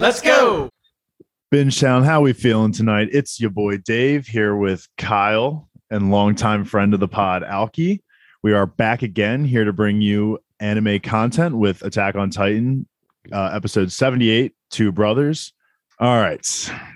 Let's go. Binge Town, how we feeling tonight? It's your boy Dave here with Kyle and longtime friend of the pod, Alki. We are back again here to bring you anime content with Attack on Titan, uh, episode 78, Two Brothers. All right.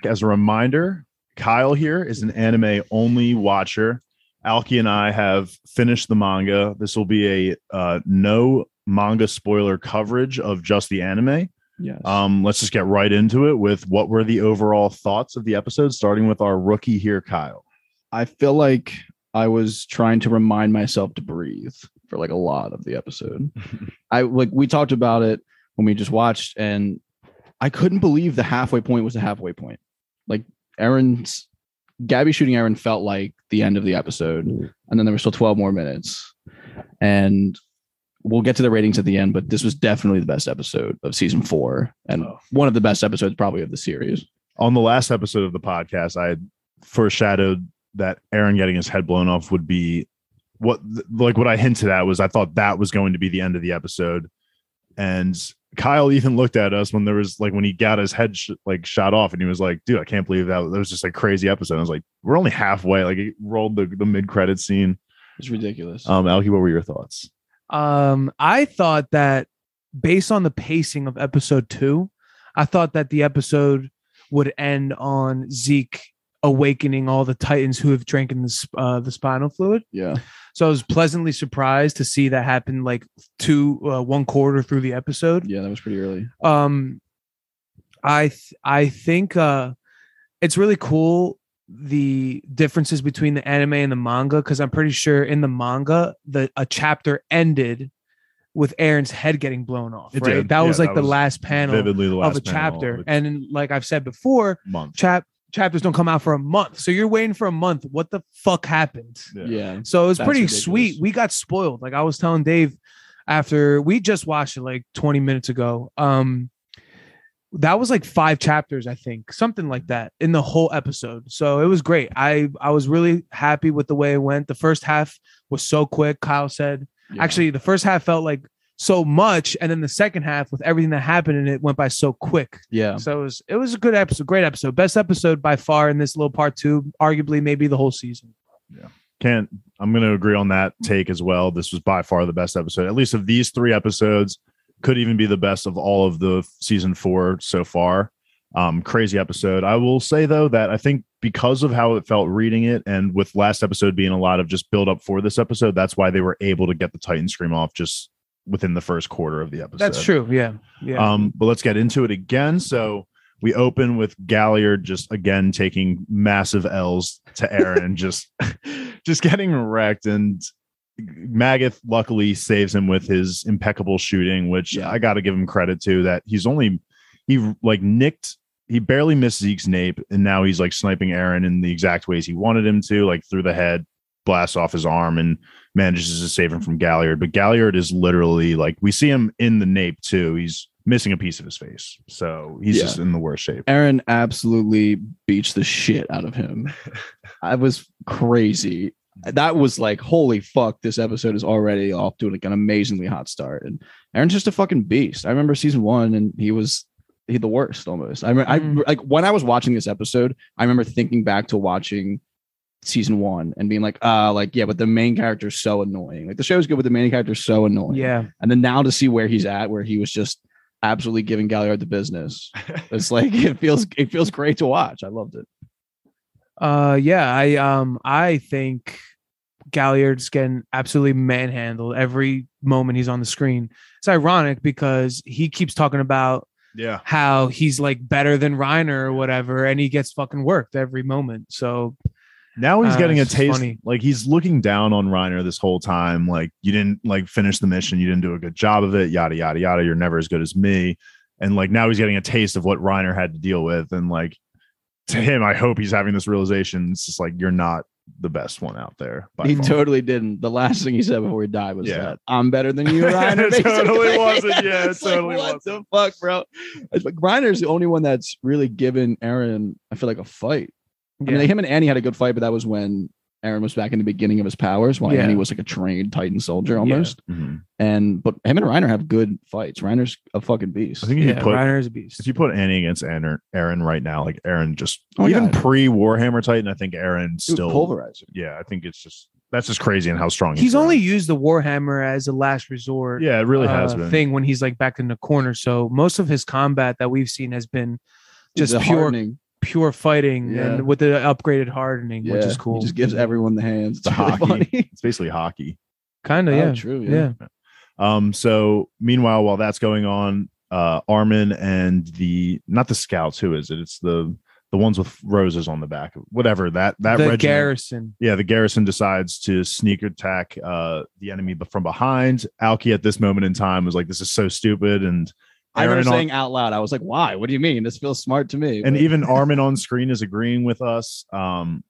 As a reminder, Kyle here is an anime only watcher. Alki and I have finished the manga. This will be a uh, no manga spoiler coverage of just the anime. Yes. Um, let's just get right into it with what were the overall thoughts of the episode, starting with our rookie here, Kyle. I feel like I was trying to remind myself to breathe for like a lot of the episode. I like we talked about it when we just watched, and I couldn't believe the halfway point was the halfway point. Like Eren's Gabby shooting Eren felt like the end of the episode, and then there were still 12 more minutes. And we'll get to the ratings at the end, but this was definitely the best episode of season four, and Oh. one of the best episodes probably of the series. On the last episode of the podcast, I had foreshadowed that Eren getting his head blown off would be what like what I hinted at was I thought that was going to be the end of the episode. And Kyle even looked at us when there was like when he got his head sh- like shot off, and he was like, "Dude, I can't believe that that was just a crazy episode." I was like, "We're only halfway." Like it rolled the, the mid credit scene. It's ridiculous. Um, Alki, what were your thoughts? Um, I thought that based on the pacing of episode two, I thought that the episode would end on Zeke awakening all the Titans who have drank in the uh, the spinal fluid. yeah. So I was pleasantly surprised to see that happen like two uh, one quarter through the episode. Yeah, that was pretty early. Um, I th- I think uh, it's really cool the differences between the anime and the manga because I'm pretty sure in the manga the a chapter ended with Eren's head getting blown off. It right, did. that Yeah, was like that the was last panel Vividly, the last of a panel chapter, of a and like I've said before, month. chap chapters don't come out for a month, so you're waiting for a month. What the fuck happened? Yeah. So it was That's pretty ridiculous. sweet. We got spoiled. Like I was telling Dave after we just watched it like 20 minutes ago. Um that was like five chapters, I think, something like that in the whole episode. So it was great. I I was really happy with the way it went. The first half was so quick, Kyle said. Yeah. Actually, the first half felt like so much, and then the second half with everything that happened and it went by so quick. yeah. So it was it was a good episode, great episode, best episode by far in this little part two, arguably maybe the whole season. Yeah. Can't i'm going to agree on that take as well this was by far the best episode at least of these three episodes could even be the best of all of the season four so far um crazy episode i will say though that i think because of how it felt reading it and with last episode being a lot of just build up for this episode that's why they were able to get the titan scream off just within the first quarter of the episode That's true. Yeah. Yeah. um, but let's get into it again. So we open with Galliard just again taking massive L's to Eren, just just getting wrecked. And Magath luckily saves him with his impeccable shooting, which Yeah. I got to give him credit to. That he's only he like nicked. He barely missed Zeke's nape, and now he's like sniping Eren in the exact ways he wanted him to, like through the head, blasts off his arm, and manages to save him from Galliard. But Galliard is literally like we see him in the nape too. He's missing a piece of his face, so he's Yeah. just in the worst shape. Eren absolutely beats the shit out of him. I was crazy. That was like, holy fuck, this episode is already off to like an amazingly hot start. And Eren's just a fucking beast. I remember season one and he was he the worst almost. I remember I Mm. like when I was watching this episode, I remember thinking back to watching season one and being like, uh, like, yeah, but the main character's so annoying. Like the show's good, but the main character's so annoying. yeah. And then now to see where he's at, where he was just absolutely giving Galliard the business. It's like it feels it feels great to watch. I loved it. Uh yeah, I um I think Galliard's getting absolutely manhandled every moment he's on the screen. It's ironic because he keeps talking about Yeah, how he's like better than Reiner or whatever, and he gets fucking worked every moment. So now he's Uh, getting a taste. funny. Like he's looking down on Reiner this whole time. Like you didn't like finish the mission. You didn't do a good job of it. Yada yada yada. You're never as good as me. And like now he's getting a taste of what Reiner had to deal with. And like to him, I hope he's having this realization. It's just like you're not the best one out there. he far. totally didn't. The last thing he said before he died was Yeah. that I'm better than you, Reiner. It totally wasn't. Yeah, it It's like, totally what the fuck, bro? It's like Reiner's the only one that's really given Eren, I feel like, a fight. I mean, like, him and Annie had a good fight, but that was when Eren was back in the beginning of his powers, while Yeah. Annie was like a trained Titan soldier almost. Mhm. And but him and Reiner have good fights. Reiner's a fucking beast. I think if Yeah, you put Reiner is a beast. if you put Annie against Eren, Eren right now, like Eren just Oh even God. pre Warhammer Titan, I think Eren still pulverizer. Yeah, I think it's just that's just crazy and how strong He's grown. only used the Warhammer as a last resort. Yeah, it really has uh, been. thing when he's like back in the corner. So most of his combat that we've seen has been just The pure hardening. Pure fighting Yeah. and with the upgraded hardening, which is cool. He just gives everyone the hands. It's It's really hockey. funny. It's basically hockey. kind of Oh, yeah. true. yeah. Yeah. Um, so meanwhile, while that's going on, uh Armin and the not the scouts, who is it? It's the the ones with roses on the back. Whatever that that the regiment. garrison. yeah, the garrison decides to sneak attack uh the enemy but from behind. Alki at this moment in time was like, This is so stupid. And I remember saying out loud, I was like, why? What do you mean? This feels smart to me. and But- even Armin on screen is agreeing with us. Um,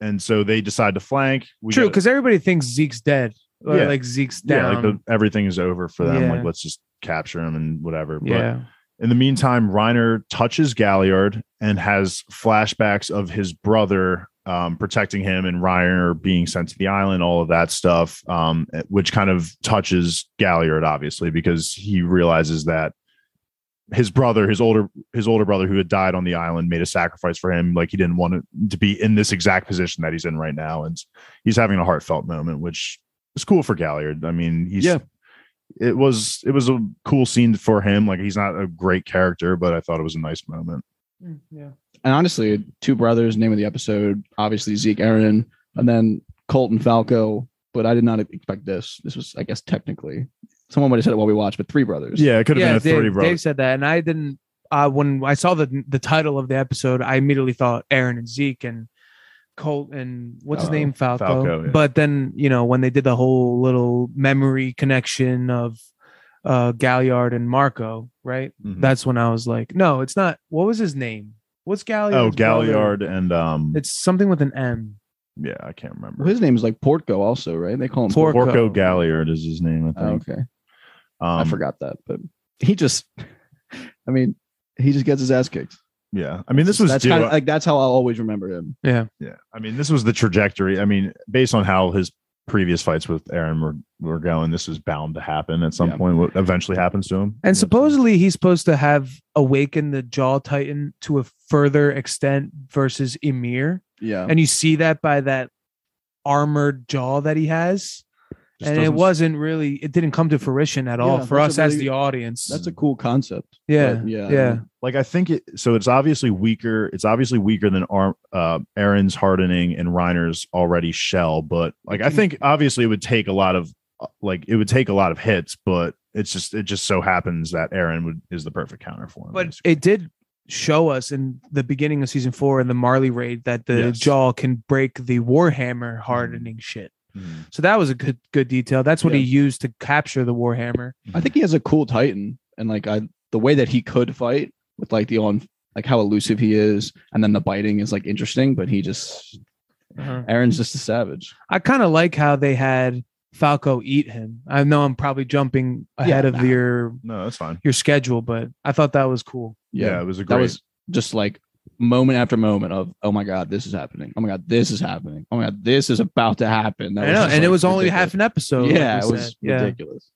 and so they decide to flank. We True, because everybody thinks Zeke's dead. Or Yeah. like Zeke's yeah, down. like the, everything is over for them. Like let's just capture him and whatever. But yeah. in the meantime, Reiner touches Galliard and has flashbacks of his brother um, protecting him and Reiner being sent to the island, all of that stuff, um, which kind of touches Galliard, obviously, because he realizes that his brother, his older his older brother who had died on the island, made a sacrifice for him. Like he didn't want to be in this exact position that he's in right now, and he's having a heartfelt moment, which is cool for Galliard. I mean, he's Yeah. it was it was a cool scene for him. Like he's not a great character, but I thought it was a nice moment. Mm, yeah. and honestly, two brothers, name of the episode, obviously Zeke, Eren, and then Colton Falco. But I did not expect this. This was, I guess, technically, someone might have said it while we watched, but three brothers. Yeah, it could have Yeah, been a three Brothers. brother. Dave said that, and I didn't. Uh, when I saw the the title of the episode, I immediately thought Eren and Zeke and Colt and what's his Uh, name Falco. Falco, yeah. But then you know when they did the whole little memory connection of uh Galliard and Marco, right? Mhm. That's when I was like, no, it's not. What was his name? What's Galliard? oh Galliard and um It's something with an M. yeah, I can't remember. Well, his name is like Porco, also, right? They call him Por- Porco Porco. Galliard is his name, I Oh, okay, Um, I forgot that, but he just, I mean, he just gets his ass kicked. Yeah, I mean, this was that's due- kind of like that's how I'll always remember him. Yeah. yeah. I mean, this was the trajectory. I mean, based on how his previous fights with Eren were were going, this was bound to happen at some Yeah. point. What eventually happens to him, And supposedly he's supposed to have awakened the Jaw Titan to a further extent versus Ymir. Yeah, And you see that by that armored jaw that he has. Just and it wasn't really it didn't come to fruition at all Yeah, for us a as the audience. that's a cool concept. yeah. Yeah. yeah, Yeah. like I think it. So it's obviously weaker. It's obviously weaker than Ar- uh, Eren's hardening and Reiner's already shell. But like I think obviously it would take a lot of uh, like it would take a lot of hits. But it's just it just so happens that Eren would is the perfect counter for him. But basically. it did show us in the beginning of season four in the Marley raid that the Yes. jaw can break the Warhammer hardening shit. Mhm. So that was a good good detail. That's what Yeah. he used to capture the Warhammer. I think he has a cool Titan, and like I, the way that he could fight with like the on, like how elusive he is, and then the biting is like interesting. But he just, Eren's just a savage. I kind of like how they had Falco eat him. I know I'm probably jumping ahead Yeah, of nah. your no, that's fine. your schedule, but I thought that was cool. Yeah, it was a that great. was just like moment after moment of oh my god this is happening oh my god this is happening oh my god this is about to happen That I know, just, and it like, was only ridiculous. half an episode. yeah we it was yeah. ridiculous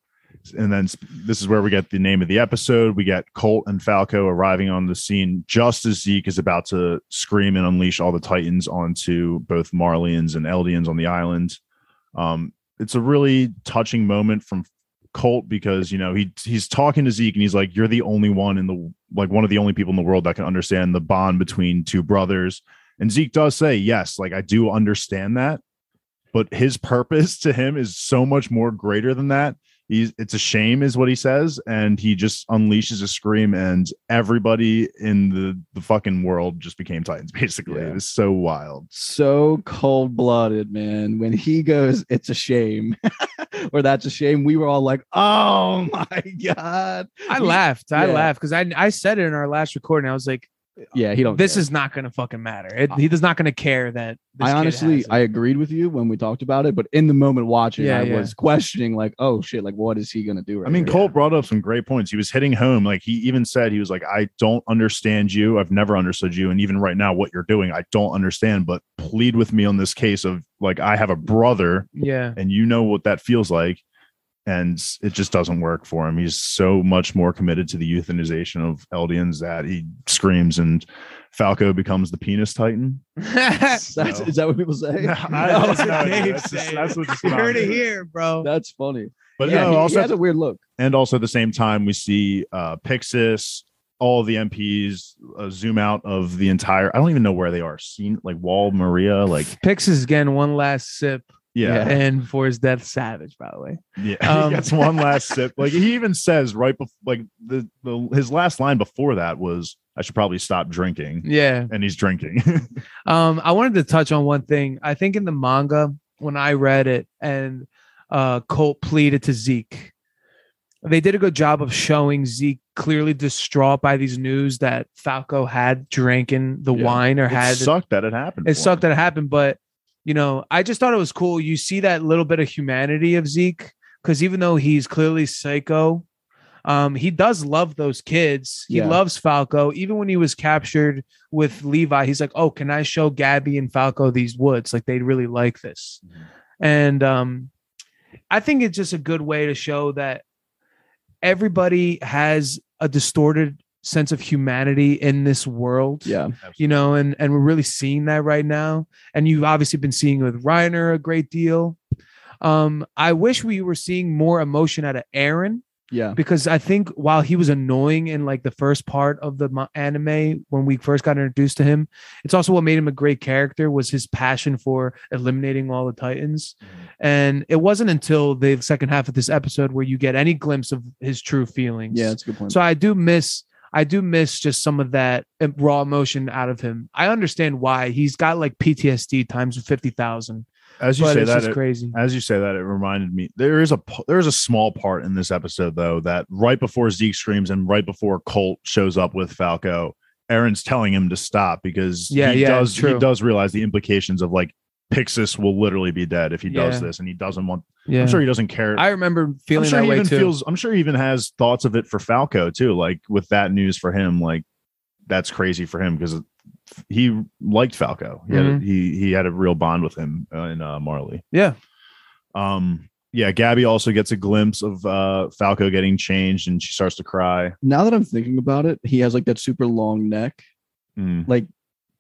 and then this is where we get the name of the episode. We get Colt and Falco arriving on the scene just as Zeke is about to scream and unleash all the Titans onto both Marleyans and Eldians on the island. Um, it's a really touching moment from Colt because you know he he's talking to Zeke and he's like, "You're the only one in the like one of the only people in the world that can understand the bond between two brothers." And Zeke does say, "Yes, like I do understand that." But his purpose to him is so much more greater than that he's it's a shame is what he says and he just unleashes a scream and everybody in the the fucking world just became titans basically Yeah. it was so wild so cold-blooded man when he goes it's a shame or that's a shame we were all like oh my god I laughed. I yeah. laughed because I I said it in our last recording. I was like, Yeah, he don't. this care. is not gonna fucking matter. It, he does not gonna care that. this I kid honestly, has it. I agreed with you when we talked about it, but in the moment watching, Yeah, I yeah. was questioning, like, oh shit, like what is he gonna do? Right I mean, here? Colt brought up some great points. He was hitting home. Like he even said, he was like, I don't understand you. I've never understood you. And even right now, what you're doing, I don't understand, but plead with me on this case of like, I have a brother yeah. and you know what that feels like. And it just doesn't work for him. He's so much more committed to the euthanization of Eldians that he screams and Falco becomes the penis titan. That's, No. is that what people say? No, I- No, that's not- Dave that's just- that's what just heard it here, bro. That's funny. But yeah, no, he, he also has a weird look. and also at the same time we see uh pixis all the mps uh, zoom out of the entire i don't even know where they are seen like wall maria like Pixis getting one last sip, yeah and for his death, savage. By the way, yeah, Um, he gets one last sip like he even says right before like the, the his last line before that was i should probably stop drinking yeah. and he's drinking Um, I wanted to touch on one thing. I think in the manga, when I read it, and uh, Colt pleaded to Zeke, they did a good job of showing Zeke clearly distraught by these news that Falco had drinking the Yeah. wine or it had sucked that it happened it sucked him. that it happened, but you know, I just thought it was cool. You see that little bit of humanity of Zeke because even though he's clearly psycho, um, he does love those kids. He Yeah. loves Falco. Even when he was captured with Levi, he's like, "Oh, can I show Gabby and Falco these woods? Like they really like this." Mhm. And um, I think it's just a good way to show that everybody has a distorted sense of humanity in this world Yeah. you know, and and we're really seeing that right now. And you've obviously been seeing with Reiner a great deal. Um, I wish we were seeing more emotion out of Eren Yeah. because I think while he was annoying in like the first part of the anime when we first got introduced to him, it's also what made him a great character was his passion for eliminating all the Titans. And it wasn't until the second half of this episode where you get any glimpse of his true feelings. Yeah. That's a good point. So I do miss I do miss just some of that uh, raw emotion out of him. I understand why he's got like PTSD times fifty thousand, as you but say that it- crazy. as you say that it reminded me there is a there is a small part in this episode though that right before zeke screams and right before colt shows up with falco eren's telling him to stop because Yeah, he yeah, does he does realize the implications of like pixis will literally be dead if he does Yeah. this and he doesn't want Yeah, i'm sure he doesn't care I remember feeling I'm feeling sure that he way even too. feels i'm sure he even has thoughts of it for falco too like with that news for him like that's crazy for him because he liked falco he, had a, Mhm. he he had a real bond with him uh, in uh, marley yeah, um, yeah, Gabby also gets a glimpse of uh Falco getting changed and she starts to cry. now that I'm thinking about it, he has like that super long neck. Mm. Like,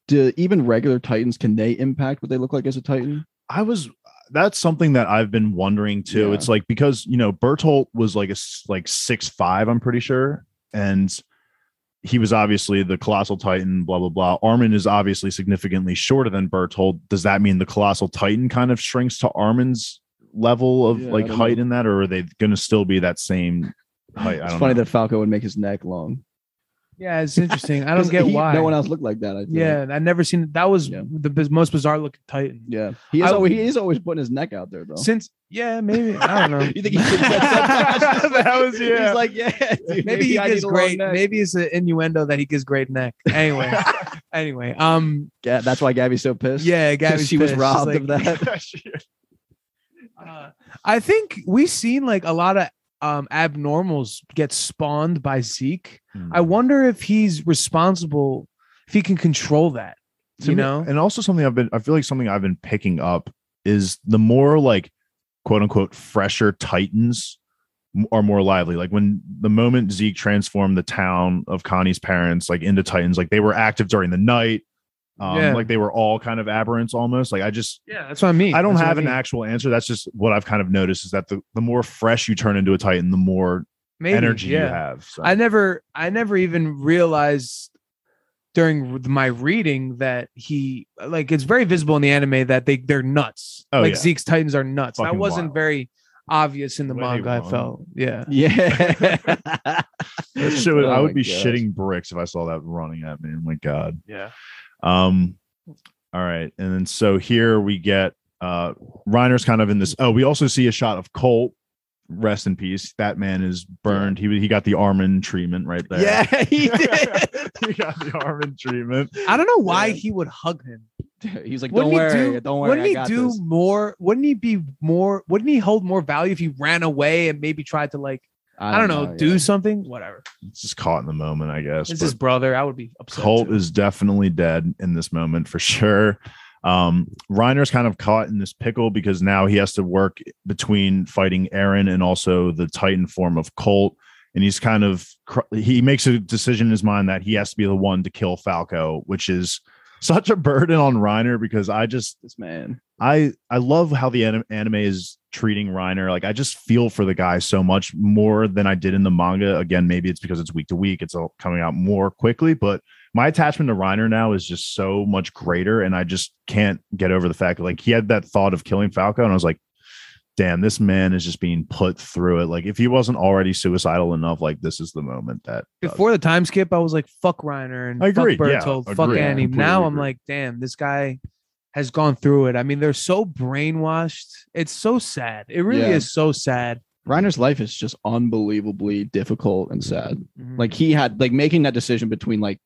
do even regular Titans can they impact what they look like as a Titan? I was that's something that I've been wondering too. Yeah. It's like because you know Bertolt was like a like six five, I'm pretty sure, and he was obviously the colossal titan. Blah blah blah. Armin is obviously significantly shorter than Bertolt. Does that mean the colossal titan kind of shrinks to Armin's level of Yeah, like height know. in that, or are they going to still be that same height? It's funny know. that Falco would make his neck long. Yeah, it's interesting. I don't get he- why. No one else looked like that. I feel Yeah. I never seen that. Was Yeah. the biz- most bizarre looking Titan Yeah. He is, I- always, he is always putting his neck out there, though. since. Yeah, maybe I don't know. You think he that's? That was- yeah. He's like, yeah. dude, maybe he I gives great. Maybe it's an innuendo that he gives great neck. Anyway, anyway, um, yeah, that's why Gabby's so pissed. Yeah, Gabby's she was pissed. Robbed like, of that. Uh, I think we've seen like a lot of um abnormals get spawned by Zeke. Hmm. I wonder if he's responsible, if he can control that. you me- know? and also something i've been i feel like something i've been picking up is the more like quote unquote fresher titans are more lively like when the moment zeke transformed the town of connie's parents like into titans like they were active during the night um Yeah. like they were all kind of aberrants almost like i just Yeah, that's what I mean. i don't That's have I an actual answer that's just what i've kind of noticed is that the, the more fresh you turn into a titan the more Maybe, energy you have so. I never, I never even realized during my reading that he like it's very visible in the anime that they they're nuts. Oh, like yeah. Zeke's Titans are nuts. that wasn't wild. very obvious in the The way manga. I felt, yeah. Yeah. That shit would- I Oh would be gosh. shitting bricks if I saw that running at me. Oh my god. Yeah. Um, all right, and then so here we get uh Reiner's kind of in this. Oh, we also see a shot of Colt rest in peace. That man is burned. He he got the Armin treatment right there. Yeah, he did. he got the Armin treatment. I don't know why Yeah. he would hug him. He's like, Wouldn't don't he worry, do? don't worry. wouldn't I he got do this." more? Wouldn't he be more? Wouldn't he hold more value if he ran away and maybe tried to like I, don't know, do yeah. something? Whatever. It's just caught in the moment, I guess. It's his brother. I would be upset. Colt too. is definitely dead in this moment for sure. Um, Reiner's kind of caught in this pickle because now he has to work between fighting Eren and also the Titan form of Colt. And he's kind of he makes a decision in his mind that he has to be the one to kill Falco, which is such a burden on Reiner because I just this man. I I love how the anim- anime is treating Reiner. Like I just feel for the guy so much more than I did in the manga. Again, maybe it's because it's week to week. It's all coming out more quickly, but my attachment to Reiner now is just so much greater, and I just can't get over the fact that like he had that thought of killing Falco, and I was like, damn, this man is just being put through it. Like if he wasn't already suicidal enough, like this is the moment that does Before the time skip, I was like, "Fuck Reiner" and I agree, "Fuck yeah, "Fuck agree, Annie." completely Now I'm like, "Damn, this guy has gone through it." I mean, they're so brainwashed. It's so sad. It really Yeah. is so sad. Reiner's life is just unbelievably difficult and sad. Mhm. Like he had like making that decision between like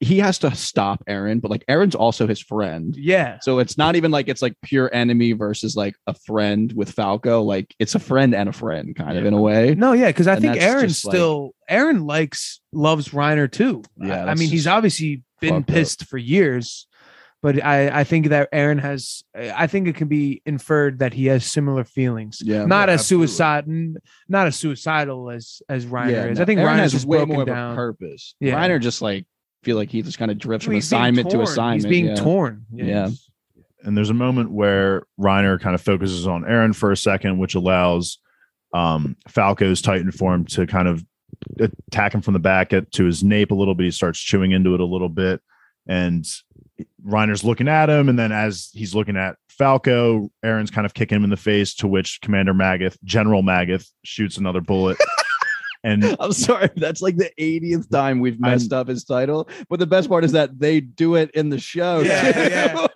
he has to stop Eren, but like Eren's also his friend. yeah, So it's not even like it's like pure enemy versus like a friend with Falco. Like it's a friend and a friend kind of in a way. no, yeah, because I And think Eren just, like- still Eren likes loves Reiner too. Yeah, I- I, mean, he's obviously been fucked up. pissed for years, but I I think that Eren has. I think it can be inferred that he has similar feelings. Yeah. not Yeah, as absolutely. suicide, not as suicidal as as Reiner Yeah, is. no, I think Eren Reiner's has way more of a purpose. Yeah. Reiner just like feel like he just kind of drifts from assignment to assignment. He's being yeah. torn. Yeah. and there's a moment where Reiner kind of focuses on Eren for a second, which allows um, Falco's Titan form to kind of attack him from the back at, to his nape a little bit. He starts chewing into it a little bit, and Reiner's looking at him. And then as he's looking at Falco, Eren's kind of kicking him in the face, to which Commander Magath, General Magath, shoots another bullet. and I'm sorry, that's like the 80th time we've messed up his title. But the best part is that they do it in the show. Yeah,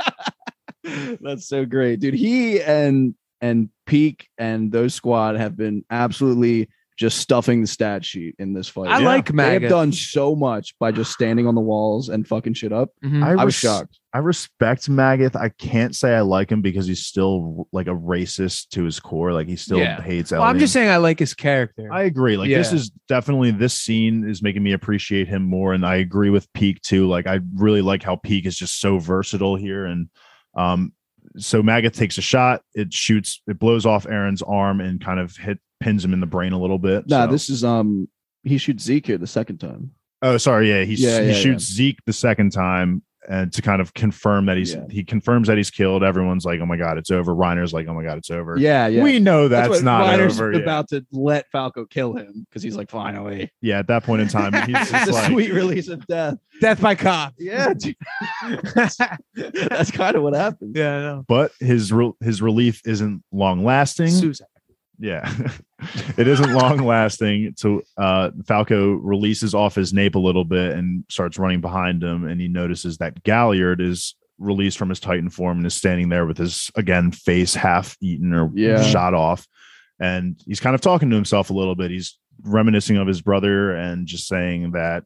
too. that's so great, dude. He and and Pieck and those squad have been absolutely just stuffing the stat sheet in this fight. I Yeah. like they have Maggot. done so much by just standing on the walls and fucking shit up. Mhm. I was res- shocked. I respect Magath. I can't say I like him because he's still like a racist to his core. Like he still Yeah. hates. Well, I'm Eldian. just saying I like his character. I agree. Like this Yeah. is definitely this scene is making me appreciate him more, and I agree with Pieck too. Like I really like how Pieck is just so versatile here, and um, so Magath takes a shot. It shoots. It blows off Eren's arm and kind of hit pins him in the brain a little bit. Nah, so- this is um he shoots Zeke here the second time. Oh, sorry. Yeah, he Yeah, he yeah, shoots Zeke the second time. And to kind of confirm that he's Yeah. he confirms that he's killed. Everyone's like, "Oh my god, it's over." Reiner's like, "Oh my god, it's over." Yeah, yeah. We know that's, what not Reiner's over. Yeah. about to let Falco kill him because he's like, finally. yeah, at that point in time, he's just the like, sweet release of death. Death by cop. Yeah, dude, that's kind of what happened. yeah, I know. but his re- his relief isn't long lasting. Suicide. Yeah, it isn't long lasting. So uh, Falco releases off his nape a little bit and starts running behind him, and he notices that Galliard is released from his Titan form and is standing there with his again face half eaten or Yeah. shot off, and he's kind of talking to himself a little bit. He's reminiscing of his brother and just saying that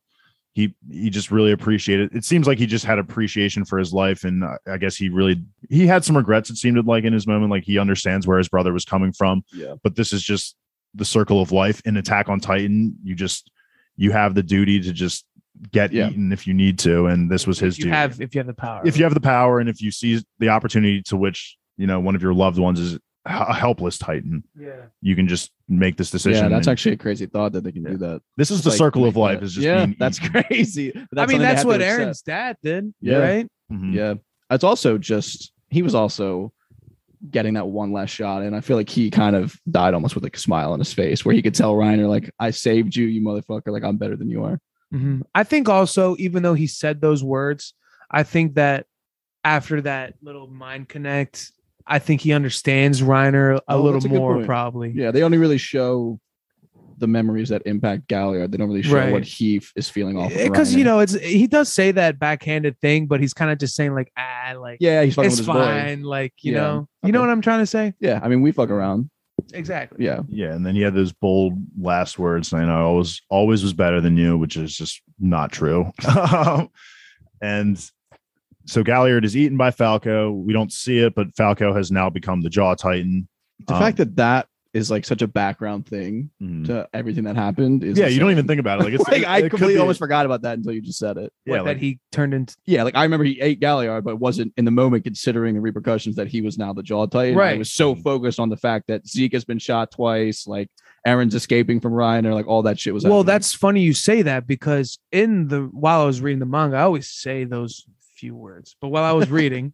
he he just really appreciated it seems like he just had appreciation for his life and i guess he really he had some regrets it seemed like in his moment like he understands where his brother was coming from Yeah. but this is just the circle of life in attack on titan you just you have the duty to just get Yeah. eaten if you need to and this was his If you duty have if you have the power. if you have the power and if you see the opportunity to which you know one of your loved ones is a helpless titan yeah. you can just make this decision Yeah, that's and actually a crazy thought that they can do that. this is Just the like circle of life that- is just yeah, being that's eaten. crazy. But I mean, that's what. Eren's dad did. Yeah. Right. Mhm. Yeah. It's also just he was also getting that one last shot. And I feel like he kind of died almost with like a smile on his face where he could tell Reiner, like, I saved you, you motherfucker. Like, I'm better than you are. Mhm. I think also, even though he said those words, I think that after that little mind connect, I think he understands Reiner a Oh, little a more, probably. Yeah. They only really show the memories that impact Galliard. They don't really show Right. what he f- is feeling off Because Reiner. you know, it's he does say that backhanded thing, but he's kind of just saying like, ah, like yeah, he's fucking it's with his boy. fine, like you Yeah. know, you know what I'm trying to say. Yeah. I mean, we fuck around. exactly. Yeah. Yeah, and then he had those bold last words saying, "I always always was better than you," which is just not true. and so Galliard is eaten by Falco. We don't see it, but Falco has now become the Jaw Titan. The Um, fact that that is like such a background thing Mhm. to everything that happened is Yeah, you don't even think about it. Like it's like I it could completely almost forgot about that until you just said it. Yeah, like- that he turned into Yeah, like I remember he ate Galliard, but wasn't in the moment considering the repercussions that he was now the Jaw Titan. I Right. was so focused on the fact that Zeke has been shot twice, like Eren's escaping from Reiner, or like all that shit was. well happening. that's funny you say that because in the while i was reading the manga i always say those few words but while i was reading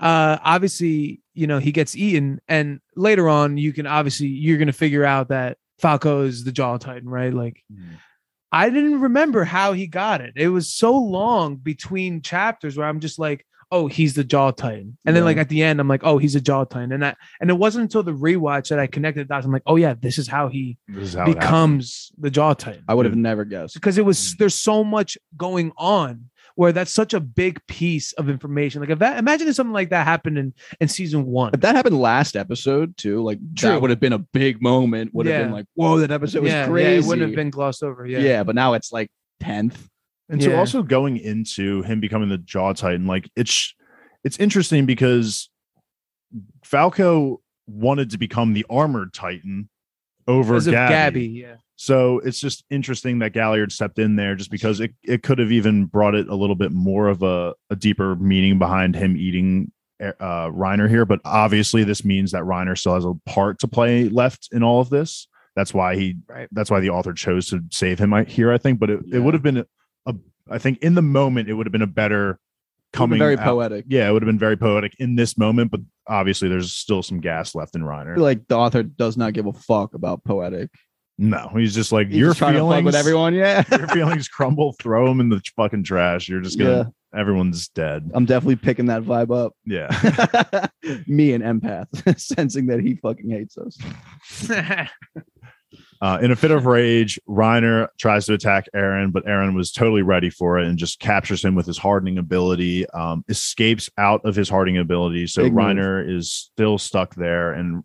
uh obviously you know he gets eaten and later on you can obviously you're gonna figure out that falco is the jaw titan right? Like Mhm. i didn't remember how he got it. It was so long between chapters where i'm just like oh he's the jaw titan. And then like at the end i'm like oh he's a jaw titan. And that and it wasn't until the rewatch that i connected the dots. I'm like oh yeah this is how he is how becomes the jaw titan. I would have never guessed. because it was there's so much going on where that's such a big piece of information. Like if that imagine if something like that happened in in season one. If that happened last episode too, like True. that would have been a big moment. Would have Yeah. been like, whoa, that episode was yeah, crazy. yeah, it wouldn't have been glossed over. Yeah. Yeah. but now it's like tenth. And so also going into him becoming the Jaw Titan, like it's it's interesting because Falco wanted to become the armored Titan over Because Gabby. Gabby. Yeah. So it's just interesting that Galliard stepped in there just because it, it could have even brought it a little bit more of a, a deeper meaning behind him eating uh, Reiner here. But obviously, this means that Reiner still has a part to play left in all of this. That's why he Right. that's why the author chose to save him here, I think. But it, Yeah. it would have been a, a I think in the moment it would have been a better coming very out- poetic. Yeah, it would have been very poetic in this moment, but obviously there's still some gas left in Reiner. like the author does not give a fuck about poetic. No, he's just like He's your just trying to fuck feelings with everyone. Yeah. your feelings crumble, throw them in the fucking trash. You're just gonna yeah. everyone's dead. I'm definitely picking that vibe up. Yeah. Me an empath, sensing that he fucking hates us. Uh, in a fit of rage, Reiner tries to attack Eren, but Eren was totally ready for it and just captures him with his hardening ability. Um, escapes out of his hardening ability, so Big move. Reiner is still stuck there and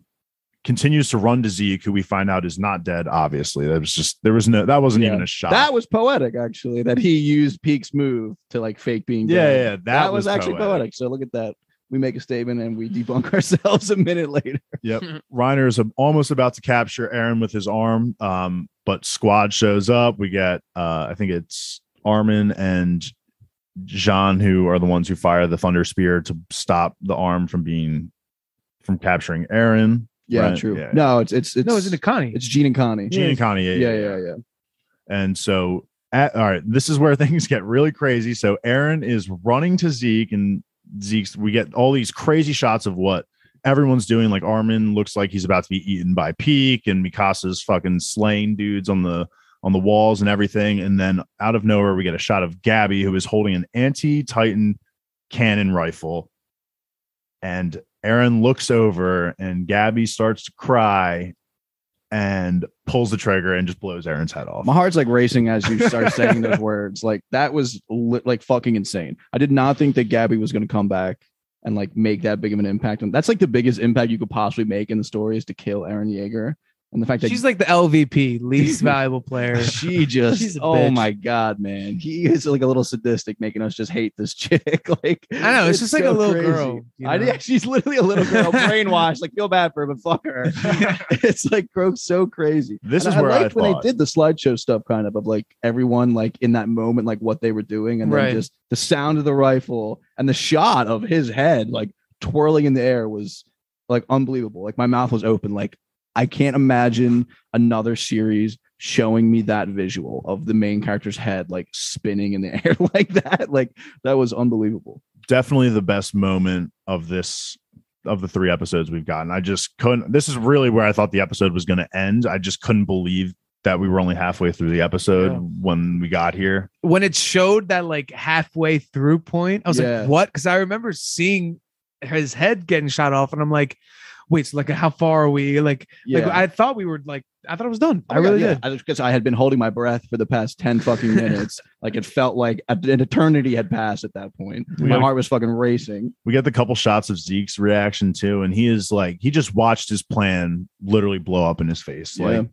continues to run to Zeke, who we find out is not dead. Obviously, that was just there was no that wasn't Yeah. even a shot. That was poetic, actually. That he used Pieck's move to like fake being yeah, dead. yeah, that, that, was, actually poetic. poetic. So look at that. We make a statement and we debunk ourselves a minute later. Yep. Reiner is almost about to capture Eren with his arm, um, but Squad shows up. We get, uh, I think it's Armin and Jean who are the ones who fire the Thunder Spear to stop the arm from being from capturing Eren. Yeah, Right, true. yeah. No, it's it's it's no, it's in the Connie. it's Jean and Connie. Jean and Connie. yeah, yeah, yeah. And so, at, all right, this is where things get really crazy. So Eren is running to Zeke, and Zeke's. We get all these crazy shots of what everyone's doing. Like Armin looks like he's about to be eaten by Pieck, and Mikasa's fucking slaying dudes on the on the walls and everything. And then out of nowhere, we get a shot of Gabby, who is holding an anti-Titan cannon rifle, and Eren looks over, and Gabby starts to cry. And pulls the trigger and just blows Eren's head off. My heart's like racing as you start saying those words. Like that was li- like fucking insane. I did not think that Gabby was going to come back and like make that big of an impact. And that's like the biggest impact you could possibly make in the story is to kill Eren Yeager. And the fact that She's like the LVP, least valuable player. she just She's oh bitch. my god man he is like a little sadistic making us just hate this chick like I know, it's just like a little girl, you I, know? yeah, she's literally a little girl brainwashed like feel bad for her but fuck her it's like gross so crazy This And is where I liked when they did the slideshow stuff kind of of like everyone like in that moment like what they were doing and Right. then just the sound of the rifle and the shot of his head like twirling in the air was like unbelievable like my mouth was open like I can't imagine another series showing me that visual of the main character's head like spinning in the air like that. Like that was unbelievable. definitely the best moment of this of the three episodes we've gotten. I just couldn't. This is really where I thought the episode was going to end. I just couldn't believe that we were only halfway through the episode Yeah. when we got here. when it showed that like halfway through point, I was Yeah. like, what? Because I remember seeing his head getting shot off, and I'm like, wait, so like how far are we? Like, Yeah. like I thought we were like I thought it was done. Oh I my God, really yeah. did. I because I had been holding my breath for the past 10 fucking minutes. like it felt like an eternity had passed at that point. We my got- heart was fucking racing. we get the couple shots of Zeke's reaction too, and he is like he just watched his plan literally blow up in his face. Yeah. Like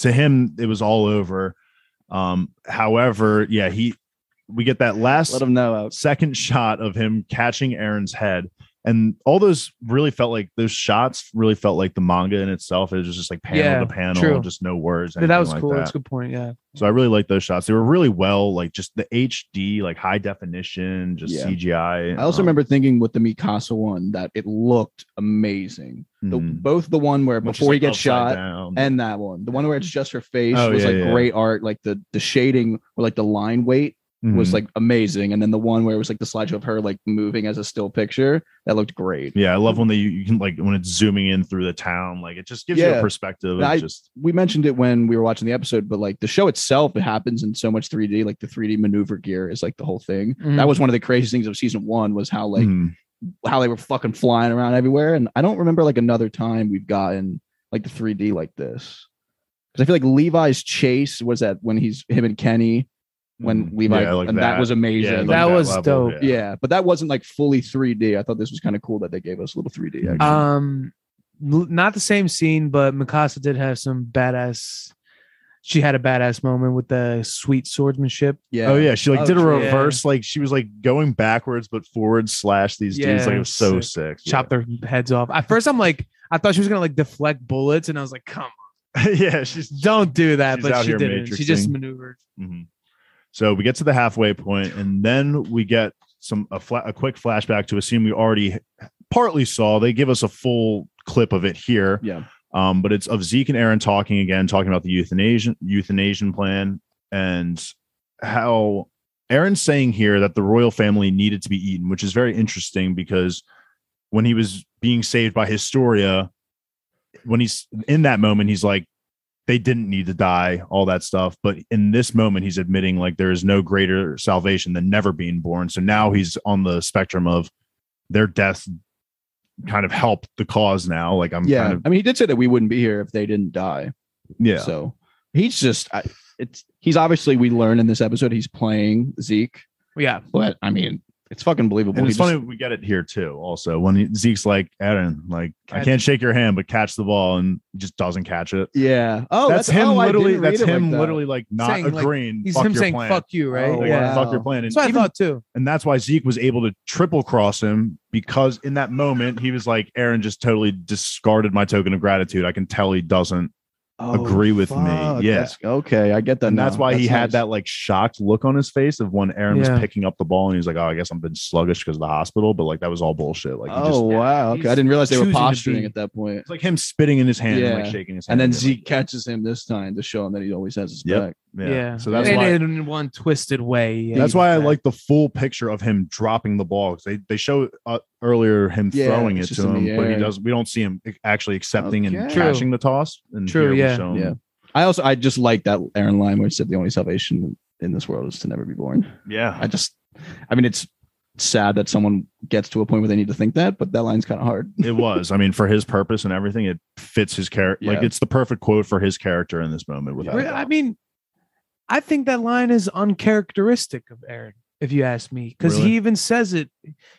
to him, it was all over. Um, however, yeah, he we get that last Let him know. Out. second shot of him catching Eren's head. And all those really felt like those shots really felt like the manga in itself. It was just like panel Yeah, to panel, true. just no words. That was like cool. that. That's a good point. Yeah. So I really like those shots. They were really well, like just the HD, like high definition, just Yeah. CGI. I also um, remember thinking with the Mikasa one that it looked amazing. The, mhm. both the one where Which is, before he gets shot down. and that one, the one where it's just her face Oh, was yeah, like yeah. great art. Like the the shading or like the line weight was Mhm. like amazing. And then the one where it was like the slideshow of her like moving as a still picture that looked great. yeah, I love when they you can like when it's zooming in through the town, like it just gives you a perspective. Of I- just we mentioned it when we were watching the episode, but like the show itself, it happens in so much 3D. Like the 3D maneuver gear is like the whole thing. Mhm. That was one of the craziest things of season one was how like mhm. how they were fucking flying around everywhere. And I don't remember like another time we've gotten like the 3D like this. Because I feel like Levi's chase was that when he's him and Kenny when Mhm. Levi Yeah, like and that. was amazing. Yeah, like That was level, dope. yeah. but that wasn't like fully 3D. I thought this was kind of cool that they gave us a little 3D. Actually. Um, not the same scene, but Mikasa did have some badass. She had a badass moment with the sweet swordsmanship. yeah. Oh yeah, she like Oh, did a true. reverse, like she was like going backwards but forward slash these dudes. Like it was so Yeah, sick. Chop their heads off. At first, I'm like, I thought she was gonna like deflect bullets, and I was like, come on, Yeah. yeah, she's don't do that. She's but she didn't. She just matrixing. maneuvered. Mhm. So we get to the halfway point, and then we get some a, fla- a quick flashback to a scene we already partly saw. They give us a full clip of it here, Yeah. um, but it's of Zeke and Eren talking again, talking about the euthanasia euthanasia plan and how Eren's saying here that the royal family needed to be eaten, which is very interesting because when he was being saved by Historia, when he's in that moment, he's like, they didn't need to die, all that stuff. But in this moment, he's admitting like there is no greater salvation than never being born. So now he's on the spectrum of their death kind of helped the cause now. Like I'm Yeah. kind of I mean, he did say that we wouldn't be here if they didn't die. yeah. So he's just, I, it's, he's obviously, we learn in this episode, he's playing Zeke, Yeah, but I mean, it's fucking believable. And it's just- funny we get it here too. Also, when he, Zeke's like, Eren, like I can't shake your hand, but catch the ball, and just doesn't catch it. yeah. Oh, that's, that's, him oh, literally. That's it like him that. literally like not Saying, like, agreeing. he's fuck him saying plan. "fuck you," right? Oh, yeah, wow. Fuck your plan. And, that's what I thought too. and that's why Zeke was able to triple cross him because in that moment he was like, Eren just totally discarded my token of gratitude. I can tell he doesn't. Agree with me. Yes. Yeah. Okay. I get that. And that's now. why he had nice. that like shocked look on his face of when Eren Yeah. was picking up the ball and he's like, Oh, I guess I'm been sluggish because of the hospital. But like that was all bullshit. Like he just Oh, wow. Okay. I didn't realize they were posturing be- at that point. It's like him spitting in his hand and like shaking his hand. And then Like, Zeke catches him this time to show him that he always has his Yep. back. Yeah. Yeah, So that's and why in one twisted way. yeah, that's he why I like the full picture of him dropping the ball. 'cause They they show uh, earlier him Yeah, throwing it to him, but he does. We don't see him actually accepting and Okay. True. catching the toss. And True, yeah. show Yeah. I also I just like that Eren line where he said the only salvation in this world is to never be born. yeah. I just I mean it's sad that someone gets to a point where they need to think that, but that line's kind of hard. it was. I mean, for his purpose and everything, it fits his character. Like it's the perfect quote for his character in this moment. Without a I mean, I think that line is uncharacteristic of Eren, if you ask me, because Really? he even says it.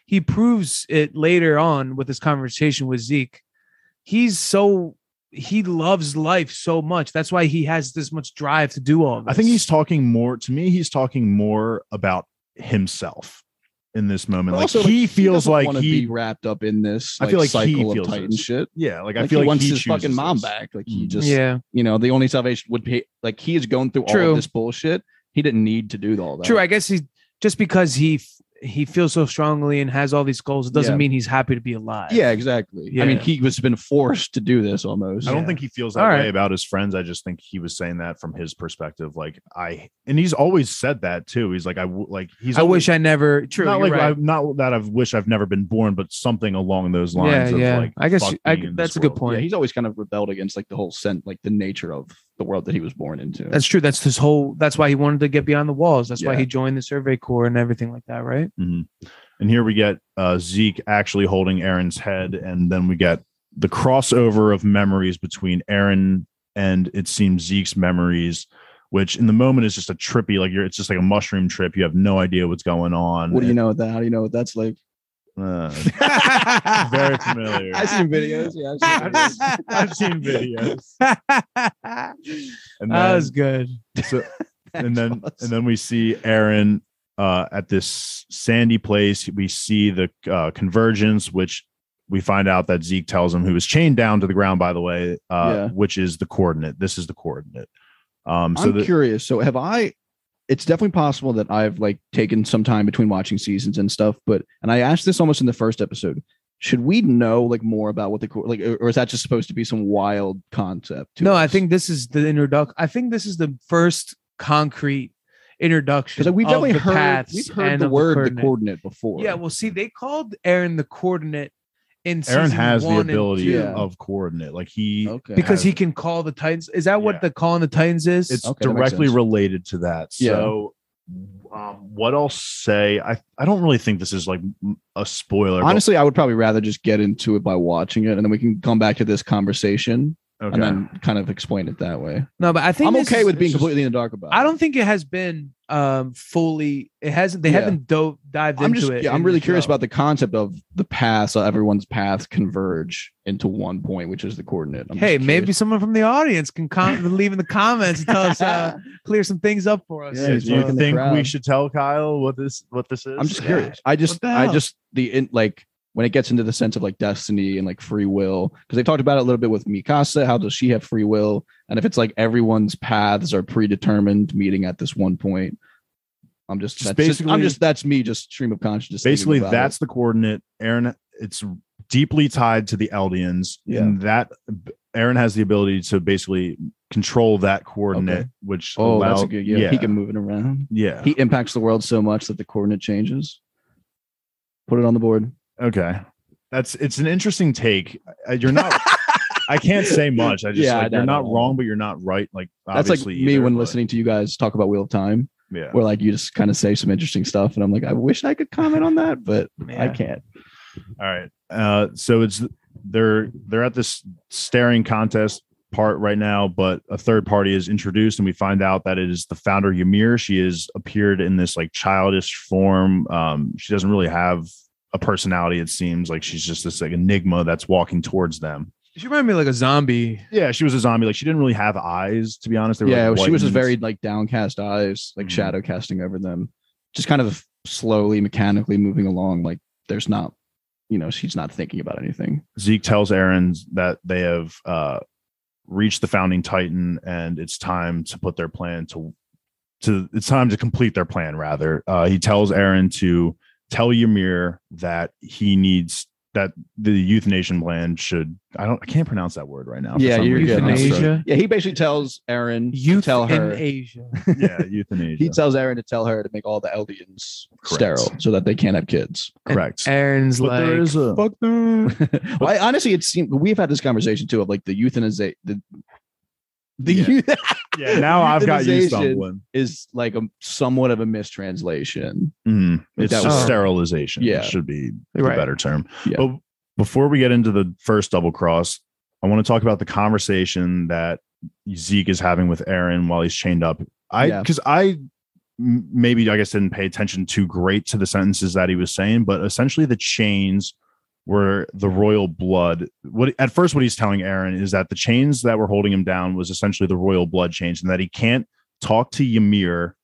He proves it later on with his conversation with Zeke. He's so he loves life so much. That's why he has this much drive to do all this. I think he's talking more to me. He's talking more about himself in this moment. But Like also, he feels doesn't like wanna he. be wrapped up in this. I feel like he cycle feels of Titan this. shit. yeah, like, I Like feel he like wants he his fucking mom this. back. Like he Mm. just yeah, you know the only salvation would be like he is going through all True. of this bullshit. He didn't need to do all that. true. I guess he just because he f- he feels so strongly and has all these goals, it doesn't Yeah. mean he's happy to be alive. Yeah, exactly. I mean, Yeah. he was been forced to do this almost. I don't Yeah. think he feels that All way right. about his friends. I just think he was saying that from his perspective. Like I, and he's always said that too. He's like I w- like he's. I always, wish I never. True, not you're like right. I, not that I wish I've never been born, but something along those lines. yeah, of yeah. Like, I guess fuck you- I, being in that's this a good world. point. Yeah, he's always kind of rebelled against like the whole scent, like the nature of the world that he was born into. That's true. That's his whole. That's why he wanted to get beyond the walls. That's why he joined the Survey Corps and everything like that, right? Mhm. And here we get uh, Zeke actually holding Eren's head, and then we get the crossover of memories between Eren and it seems Zeke's memories, which in the moment is just a trippy, like you're it's just like a mushroom trip. You have no idea what's going on. What do you know that? How do you know what that's like? Uh, very familiar. I've seen videos. Yeah, I've seen videos. I've seen videos. that was good. so, and then and then we see Eren uh, at this sandy place. We see the uh, convergence, which we find out that Zeke tells him, who was chained down to the ground, by the way, uh, Yeah. which is the coordinate. This is the coordinate. Um, so I'm the, curious. So have I? It's definitely possible that I've like taken some time between watching seasons and stuff. But and I asked this almost in the first episode. Should we know like more about what the like, or is that just supposed to be some wild concept? No, I think this is the introduction. I think this is the first concrete introduction. because like, we've definitely the heard paths we've heard the word the coordinate. coordinate before. Yeah, well, see, they called Eren the coordinate in Eren has the one and ability Yeah. of coordinate. Like he okay. because has- he can call the Titans. Is that Yeah. what the calling the Titans is? it's Okay, directly related to that. Yeah. So, um, what I'll say, I I don't really think this is like a spoiler. but- honestly, I would probably rather just get into it by watching it, and then we can come back to this conversation okay. and then kind of explain it that way. no, but I think I'm this okay is- with being it's just- completely in the dark about. I don't think it has been um fully. It hasn't. They Yeah. haven't dove dived I'm into just it. yeah, I'm really the curious show. about the concept of the paths. So everyone's paths converge into one point, which is the coordinate. I'm Hey, maybe someone from the audience can com- leave in the comments and tell us uh, clear some things up for us. Yeah, Yeah, do you think we should tell Kyle what this what this is? I'm just Yeah. curious. I just I just the in, like when it gets into the sense of like destiny and like free will because they talked about it a little bit with Mikasa. How does she have free will? And if it's like everyone's paths are predetermined, meeting at this one point. I'm just, Just that's just- I'm just that's me just stream of consciousness. basically that's it. the coordinate. Eren, it's deeply tied to the Eldians, Yeah. and that Eren has the ability to basically control that coordinate, Okay. which oh that's a good yeah. yeah, He can move it around. yeah. He impacts the world so much that the coordinate changes. Put it on the board. Okay. That's it's an interesting take. Uh, You're not I can't say much. I just Yeah, like you're not wrong, but you're not right. Like That's like me either, when but- listening to you guys talk about Wheel of Time, Yeah. where like you just kind of say some interesting stuff, and I'm like, I wish I could comment on that, but I can't. All right. Uh so it's they're they're at this staring contest part right now, but a third party is introduced and we find out that it is the founder Ymir. She has appeared in this like childish form. Um she doesn't really have a personality, it seems like she's just this like enigma that's walking towards them. She reminded me of like a zombie. Yeah, she was a zombie. Like she didn't really have eyes, to be honest. They were, yeah, like, she was just very like downcast eyes, like Mhm. shadow casting over them, just kind of slowly, mechanically moving along. Like there's not, you know, she's not thinking about anything. Zeke tells Eren that they have uh, reached the founding Titan, and it's time to put their plan to to. It's time to complete their plan. Rather, uh, he tells Eren to tell Ymir that he needs that the euthanasia plan should. I don't. I can't pronounce that word right now. Yeah, some you're reason. good. I'm sorry. Euthanasia? Yeah, he basically tells Eren to tell her. in Asia. Yeah, euthanasia. He tells Eren to tell her to make all the Eldians Correct. sterile so that they can't have kids. Correct. Eren's But like, there is a- fuck them. well, I, honestly, it seemed we've had this conversation too of like the euthanasia. The, the Yeah. euth- yeah. Now I've got you Euthanization. stumbling. is like a somewhat of a mistranslation. Mhm. It's That just was- sterilization. Yeah. should be the Right. better term. Yeah. But before we get into the first double cross, I want to talk about the conversation that Zeke is having with Eren while he's chained up. I Yeah. because I m- maybe I guess didn't pay attention too great to the sentences that he was saying, but essentially the chains were the royal blood. What at first what he's telling Eren is that the chains that were holding him down was essentially the royal blood chains, and that he can't talk to Ymir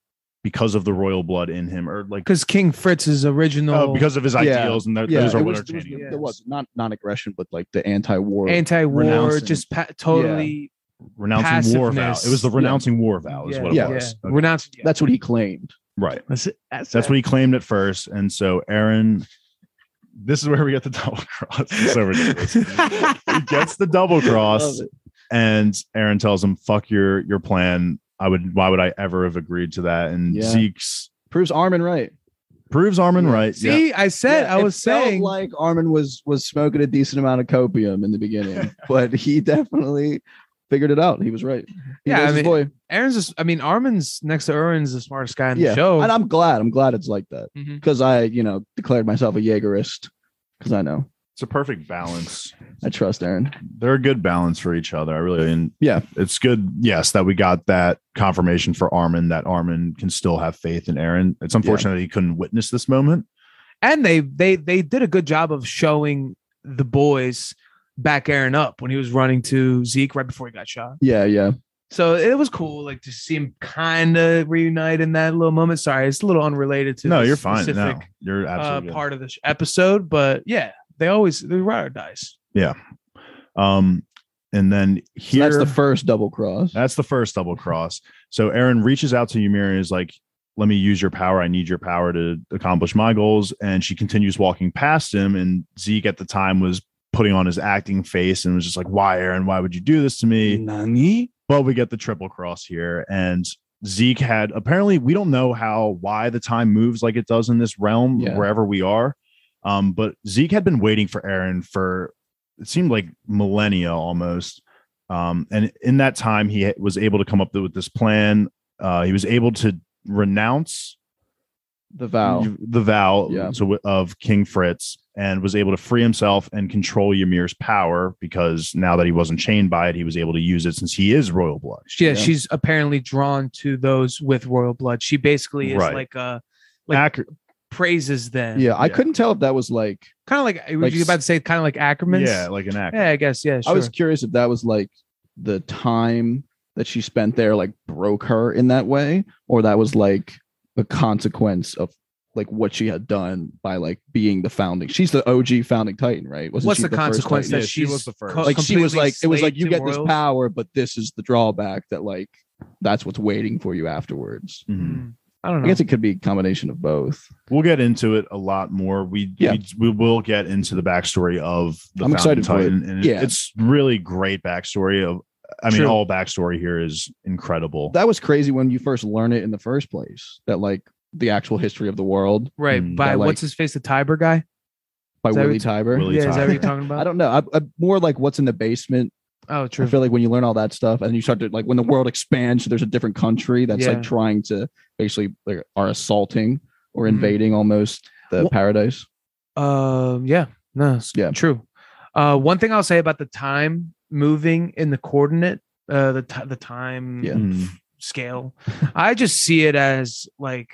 because of the royal blood in him, or like Because King Fritz's original oh, because of his Yeah. ideals, and that, those are what was, are it was, chaining it was not non-aggression, but like the anti-war. anti-war, renouncing. just pa- totally renouncing war vow. It was the Yeah. renouncing war vow, is yeah, what it Yeah. was. yeah. Okay. Renouncing. Yeah. That's what he claimed. Right. That's it. That's, That's what he claimed at first. And so Eren, this is where we get the double cross. It's so ridiculous. he gets the double cross, and Eren tells him, "Fuck your your plan. I would. Why would I ever have agreed to that?" And Yeah. Zeke's Proves Armin right. proves Armin Yeah. right. Yeah. See, I said, Yeah, I it was felt saying, like Armin was was smoking a decent amount of copium in the beginning, but he definitely figured it out. He was right. He Yeah, I mean, boy. Eren's. Just, I mean, Armin's next to Eren's the smartest guy in Yeah, the show. and I'm glad. I'm glad it's like that mm-hmm. because I, you know, declared myself a Jaegerist because I know It's a perfect balance. I trust Eren. They're a good balance for each other. I really and Yeah. it's good. Yes, that we got that confirmation for Armin that Armin can still have faith in Eren. It's unfortunate that he couldn't witness this moment. and they they they did a good job of showing the boys back Eren up when he was running to Zeke right before he got shot. Yeah, yeah. So it was cool, like to see him kind of reunite in that little moment. Sorry, it's a little unrelated to no, you're fine. No, specific you're uh, absolutely good. part of this episode, but yeah, they always they ride or dies. Yeah. Um, and then So here that's the first double cross. That's the first double cross. So Eren reaches out to Ymir and is like, let me use your power. I need your power to accomplish my goals. And she continues walking past him. And Zeke at the time was putting on his acting face and was just like, why, Eren? Why would you do this to me? Nani? But we get the triple cross here. And Zeke had apparently, we don't know how, why the time moves like it does in this realm, Yeah. wherever we are. Um, but Zeke had been waiting for Eren for it seemed like millennia almost. Um, and in that time, he was able to come up with this plan. Uh, he was able to renounce The vow. the vow Yeah. so, of King Fritz and was able to free himself and control Ymir's power because now that he wasn't chained by it, he was able to use it since he is royal blood. Yeah, Yeah. she's apparently drawn to those with royal blood. She basically is Right. like a like Ac- praises them. yeah, I Yeah. couldn't tell if that was like kind of like, Like you about to say kind of like Ackerman's? yeah, like an act. yeah, I guess yeah. Sure. I was curious if that was like the time that she spent there like broke her in that way, or that was like a consequence of like what she had done by like being the founding. She's the OG founding Titan, right? Wasn't What's she the, first consequence that Yeah, she was the first. like she was like it was like you to get this power, but this is the drawback that like that's what's waiting for you afterwards. Mhm. Mm, I don't know. I guess it could be a combination of both. We'll get into it a lot more. We, Yeah. we we will get into the backstory of the I'm Founding excited for it. Titan, and Yeah. it's really great backstory. Of I mean, True. all backstory here is incredible. That was crazy when you first learn it in the first place. That like the actual history of the world right. Mm, by that, like- what's his face, the Tybur guy? by Is Willy what- Tybur. Willy yeah, is that what you're talking about? I don't know. I, I, more like what's in the basement. Oh, true. I feel like when you learn all that stuff and you start to like when the world expands, there's a different country that's Yeah. like trying to basically like are assaulting or Mhm. invading almost the Well- paradise. Um, yeah, no, it's Yeah. true. Uh, one thing I'll say about the time moving in the coordinate, uh, the ti the time Yeah. Mm. scale, I just see it as like,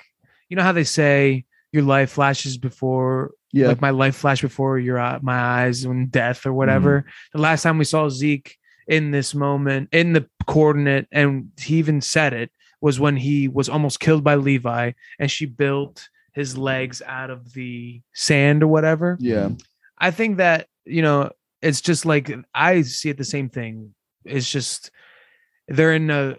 you know how they say your life flashes before, Yeah. like my life flashed before your eye- my eyes when death or whatever. The last time we saw Zeke in this moment in the coordinate, and he even said it was when he was almost killed by Levi, and she built his legs out of the sand or whatever. yeah. I think that you know it's just like I see it the same thing. It's just they're in a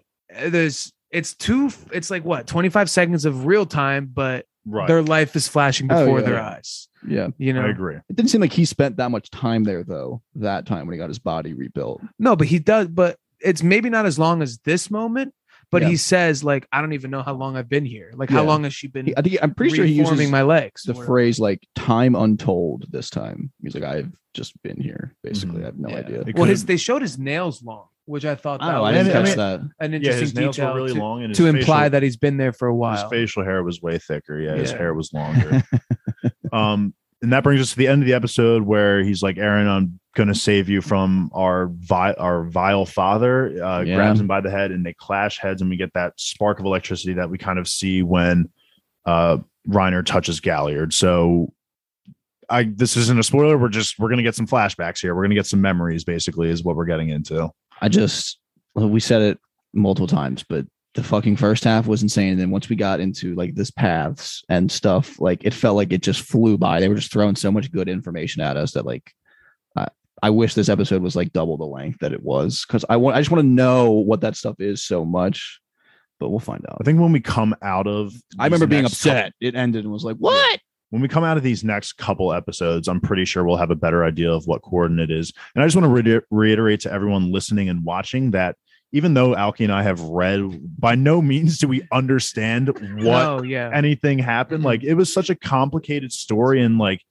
there's it's two it's like what 25 seconds of real time, but Right. their life is flashing Oh, before yeah, their yeah. eyes. Yeah. You know, I agree. It didn't seem like he spent that much time there though, that time when he got his body rebuilt. no, but he does, but it's maybe not as long as this moment. But Yeah. he says like I don't even know how long I've been here. Like how long has she been? He, I think I'm pretty sure he uses reforming my legs. the or phrase like time untold this time. He's like, I've just been here. Basically, Mhm. I have no Yeah. idea. Well, his they showed his nails long, which I thought that Oh, I was didn't I catch mean- that. an yeah, interesting his nails were detail really to, long, and his to imply facial- that he's been there for a while. his facial hair was way thicker. Yeah, his hair was longer. um, and that brings us to the end of the episode where he's like, "Aaron, I'm gonna save you from our vi- our vile father." Uh, Yeah. Grabs him by the head, and they clash heads, and we get that spark of electricity that we kind of see when uh, Reiner touches Galliard. So. I this isn't a spoiler. We're just we're gonna get some flashbacks here. We're gonna get some memories, basically, is what we're getting into. I just well, we said it multiple times, but the fucking first half was insane. And then once we got into like this paths and stuff, like it felt like it just flew by. They were just throwing so much good information at us that like I, I wish this episode was like double the length that it was because I want I just want to know what that stuff is so much. But we'll find out. I think when we come out of, I remember being next couple- upset. It ended and was like, what? when we come out of these next couple episodes, I'm pretty sure we'll have a better idea of what coordinate is. And I just want to re- reiterate to everyone listening and watching that even though Alki and I have read, by no means do we understand what Oh yeah. anything happened. Like it was such a complicated story, and like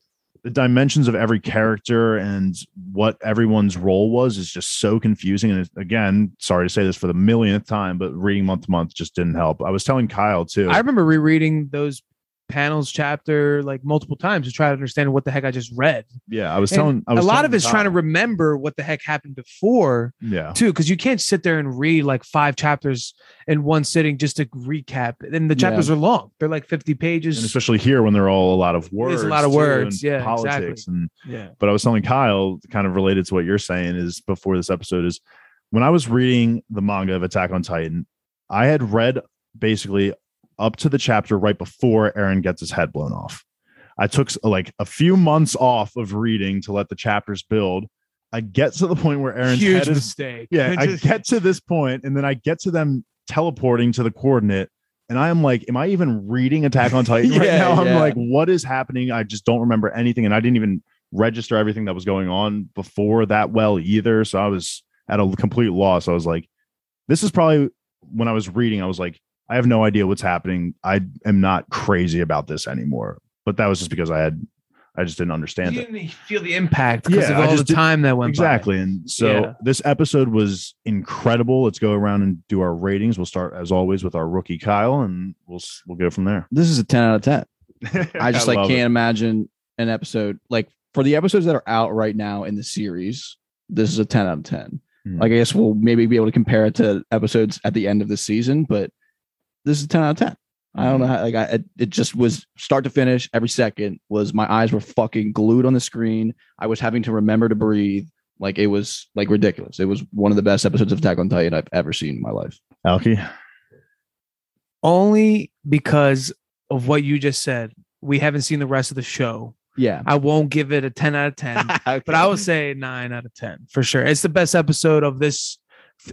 the dimensions of every character and what everyone's role was is just so confusing. And again, sorry to say this for the millionth time, but reading month to month just didn't help. I was telling Kyle too. I remember rereading those panels chapter like multiple times to try to understand what the heck I just read. Yeah, I was And telling. I was a lot of it's trying to remember what the heck happened before Yeah, too, because you can't sit there and read like five chapters in one sitting just to recap. And the Yeah. chapters are long; they're like fifty pages. and especially here when they're all a lot of words. There's a lot of words, yeah, politics and yeah, but I was telling Kyle, kind of related to what you're saying, is before this episode is when I was reading the manga of Attack on Titan, I had read basically up to the chapter right before Eren gets his head blown off. I took like a few months off of reading to let the chapters build. I get to the point where Eren's huge head is mistake. yeah, I get to this point, and then I get to them teleporting to the coordinate, and I am like, "Am I even reading Attack on Titan right Yeah, now?" I'm like, "What is happening?" I just don't remember anything, and I didn't even register everything that was going on before that well either. So I was at a complete loss. I was like, "This is probably when I was reading. I was like, I have no idea what's happening. I am not crazy about this anymore." But that was just because I had, I just didn't understand you it. didn't feel the impact because Yeah, of all the just didn't- time that went by. exactly and so Yeah. this episode was incredible let's go around and do our ratings we'll start as always with our rookie kyle and we'll s- we'll go from there This is a 10 out of 10. I just like can't it. imagine an episode like for the episodes that are out right now in the series. This is a 10 out of 10. Mhm. Like I guess we'll maybe be able to compare it to episodes at the end of the season, but this is 10 out of 10. I don't know mm-hmm. how like I it, it just was start to finish every second was my eyes were fucking glued on the screen. I was having to remember to breathe. Like it was like ridiculous. It was one of the best episodes of Attack on Titan I've ever seen in my life. Alki? Only because of what you just said. We haven't seen the rest of the show. Yeah. I won't give it a 10 out of 10, but I would say 9 out of 10 for sure. It's the best episode of this.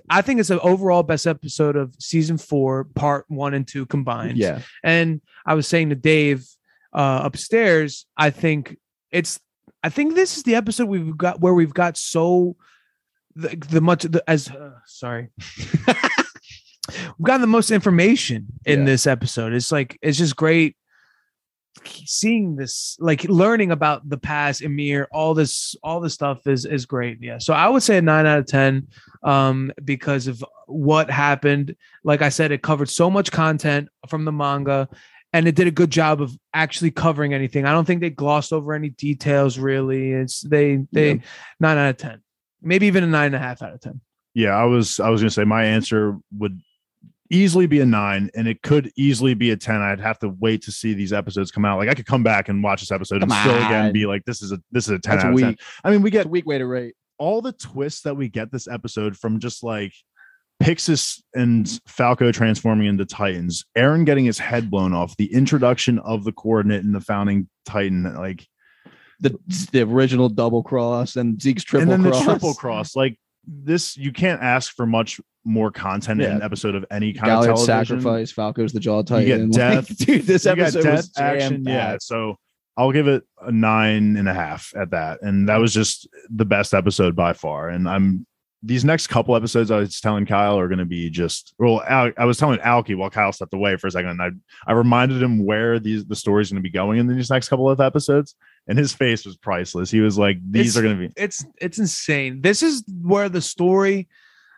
I think it's an overall best episode of season four, part one and two combined. yeah. And I was saying to Dave uh, upstairs, I think it's, I think this is the episode we've got where we've got so the, the much the, as uh, sorry, we've gotten the most information in Yeah. this episode. It's like it's just great seeing this, like learning about the past, Ymir, all this, all this stuff is is great. Yeah, so I would say a nine out of ten um, because of what happened. Like I said, it covered so much content from the manga. And it did a good job of actually covering anything. I don't think they glossed over any details. Really, it's they they Yeah. nine out of ten, maybe even a nine and a half out of ten. yeah i was i was gonna say my answer would easily be a nine and it could easily be a 10 i'd have to wait to see these episodes come out like i could come back and watch this episode Come and still again be like this is a this is a 10 That's out of 10 i mean we get a weak way to rate. all the twists that we get this episode from just like Pixis and Falco transforming into Titans, Eren getting his head blown off, the introduction of the coordinate and the founding Titan, like, The, the original double cross and Zeke's triple and then cross. the triple cross. Like this, you can't ask for much more content in an episode of any kind Galliard of television. sacrifice, Falco's the jaw You titan. get Like, death. dude. This episode death was action, yeah. So I'll give it a nine and a half at that, and that was just the best episode by far. And I'm these next couple episodes I was telling Kyle are going to be just well. Al, I was telling Alki while Kyle stepped away for a second, and I I reminded him where these the story's going to be going in these next couple of episodes, and his face was priceless. He was like, "These It's- are going to be." it's it's insane. This is where the story,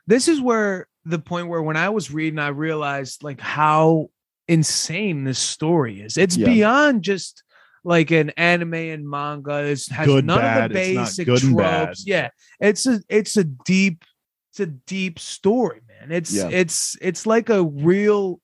this is where the point where when I was reading, I realized like how insane this story is. It's Yeah. beyond just like an anime and manga. It has Good, none bad, of the it's basic good tropes. Yeah, it's a it's a deep it's a deep story, man. It's Yeah. it's it's like a real.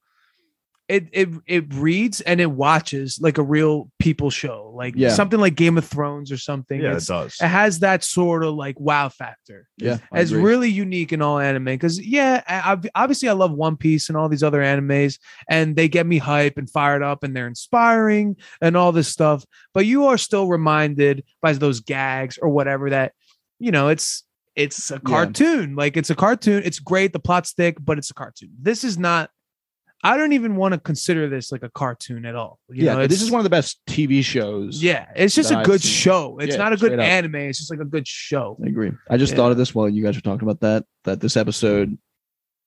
It, it it reads and it watches like a real people show, like Yeah. something like Game of Thrones or something. Yeah, It's- it does. it has that sort of like wow factor. Yeah, I It's agree. really unique in all anime because yeah, I, obviously I love One Piece and all these other animes, and they get me hype and fired up, and they're inspiring and all this stuff. But you are still reminded by those gags or whatever that you know it's it's a cartoon. Like it's a cartoon. It's great. The plot's thick, but it's a cartoon. This is not. I don't even want to consider this like a cartoon at all. You yeah, know, this is one of the best TV shows. Yeah, it's just a good show. It's Yeah, not a good up. anime. It's just like a good show. I agree. I just Yeah. thought of this while you guys were talking about that. That this episode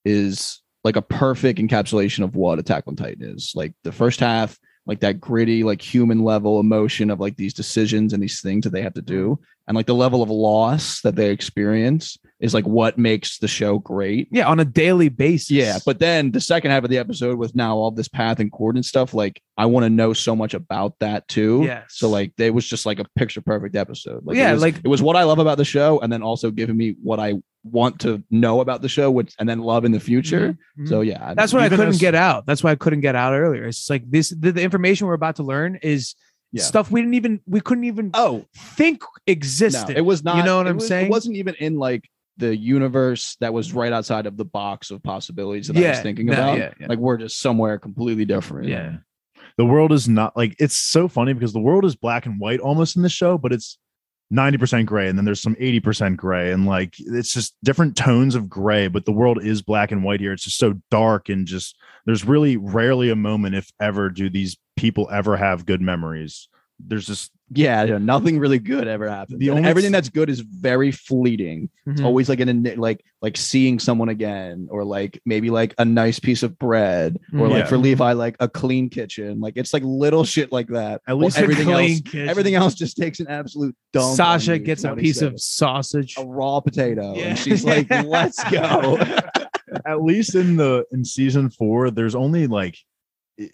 is like a perfect encapsulation of what Attack on Titan is. Like the first half, like that gritty, like human level emotion of like these decisions and these things that they have to do, and like the level of loss that they experience. is like what makes the show great. Yeah, on a daily basis. Yeah, but then the second half of the episode with now all this path and cord and stuff, like I want to know so much about that too. Yeah. So like it was just like a picture perfect episode. Like Yeah, it was, like- it was what I love about the show, and then also giving me what I want to know about the show, which and then love in the future. Mhm. So yeah, That's what I couldn't as- get out. That's why I couldn't get out earlier. It's like this the, the information we're about to learn is Yeah. stuff we didn't even we couldn't even oh think no, existed. it was not. You know what I'm was- saying? It wasn't even in like the universe that was right outside of the box of possibilities that I was thinking no, about. yeah, yeah. Like we're just somewhere completely different. Yeah. the world is not like it's so funny because the world is black and white almost in the show, but it's 90% gray and then there's some 80% gray and like it's just different tones of gray but the world is black and white here. It's just so dark and just there's really rarely a moment if ever do these people ever have good memories there's just Yeah, yeah, nothing really good ever happens The only- everything that's good is very fleeting. It's Mhm. always like in a like like seeing someone again, or like maybe like a nice piece of bread, or like for Levi like a clean kitchen. Like it's like little shit like that. At least a everything clean else, kitchen. everything else just takes an absolute dump. Sasha gets a piece of sausage. a raw potato, Yeah. and she's like, "Let's go." at least in the in season four there's only like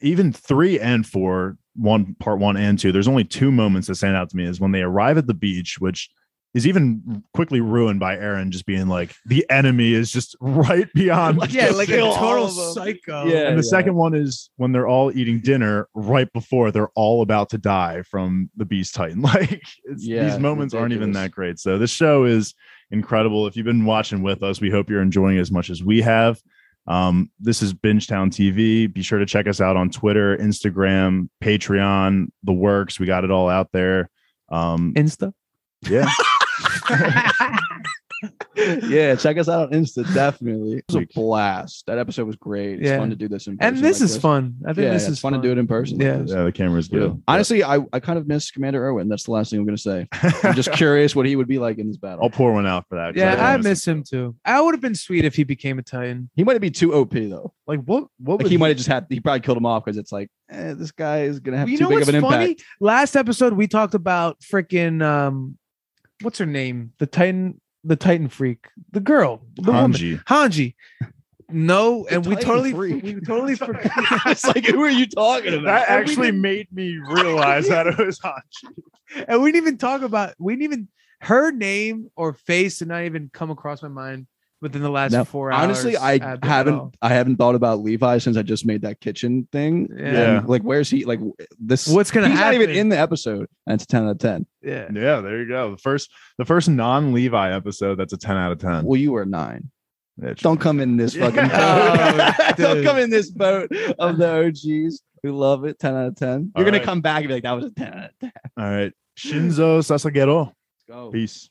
even three and four one part one and two there's only two moments that stand out to me is when they arrive at the beach which is even quickly ruined by eren just being like the enemy is just right beyond Like, yeah, like a total psycho. Yeah. and the second one is when they're all eating dinner right before they're all about to die from the beast titan. Like it's, Yeah, these moments aren't even that great. So this show is incredible. If you've been watching with us we hope you're enjoying it as much as we have um, this is bingetown tv be sure to check us out on twitter instagram patreon the works. We got it all out there. Um, Insta. yeah yeah, check us out on Insta. Definitely, it was a blast. That episode was great. It's Yeah. fun to do this in person. And this like is fun. I think Yeah, this it's is fun, to do it in person. Yeah. this. yeah the camera's good Honestly, I, I kind of miss Commander Erwin. That's the last thing I'm going to say. I'm just curious what he would be like in this battle. i'll pour one out for that. Yeah, do I miss miss him too. I would have been sweet if he became a Titan. He might be too OP though. like what what Like would he might have just had. He probably killed him off because it's like, eh, this guy is going to have you too know big what's of an funny? impact. Last episode we talked about freaking um, what's her name? The Titan, the Titan freak, the girl, the woman, Hanji. Hanji. No, The and we Titan totally, freak. we totally forgot. it's like, who are you talking about? that And actually made me realize that it was Hanji. and we didn't even talk about. We didn't even her name or face did not even come across my mind within the last No, four hours. Honestly, I at- at all. haven't. I haven't thought about Levi since I just made that kitchen thing. Yeah. And, like, where's he? Like, this. What's gonna He's happen? not even in the episode, and it's a ten out of ten. Yeah. Yeah, there you go. The first the first non-Levi episode, that's a 10 out of 10. Well, you were nine. Bitch. Don't come in this Yeah. fucking Oh, boat. Don't come in this boat of the OGs who love it. 10 out of 10. You're All gonna come back and be like, that was a 10 out of 10. All right. Shinzo Sasagero. Let's go. Peace.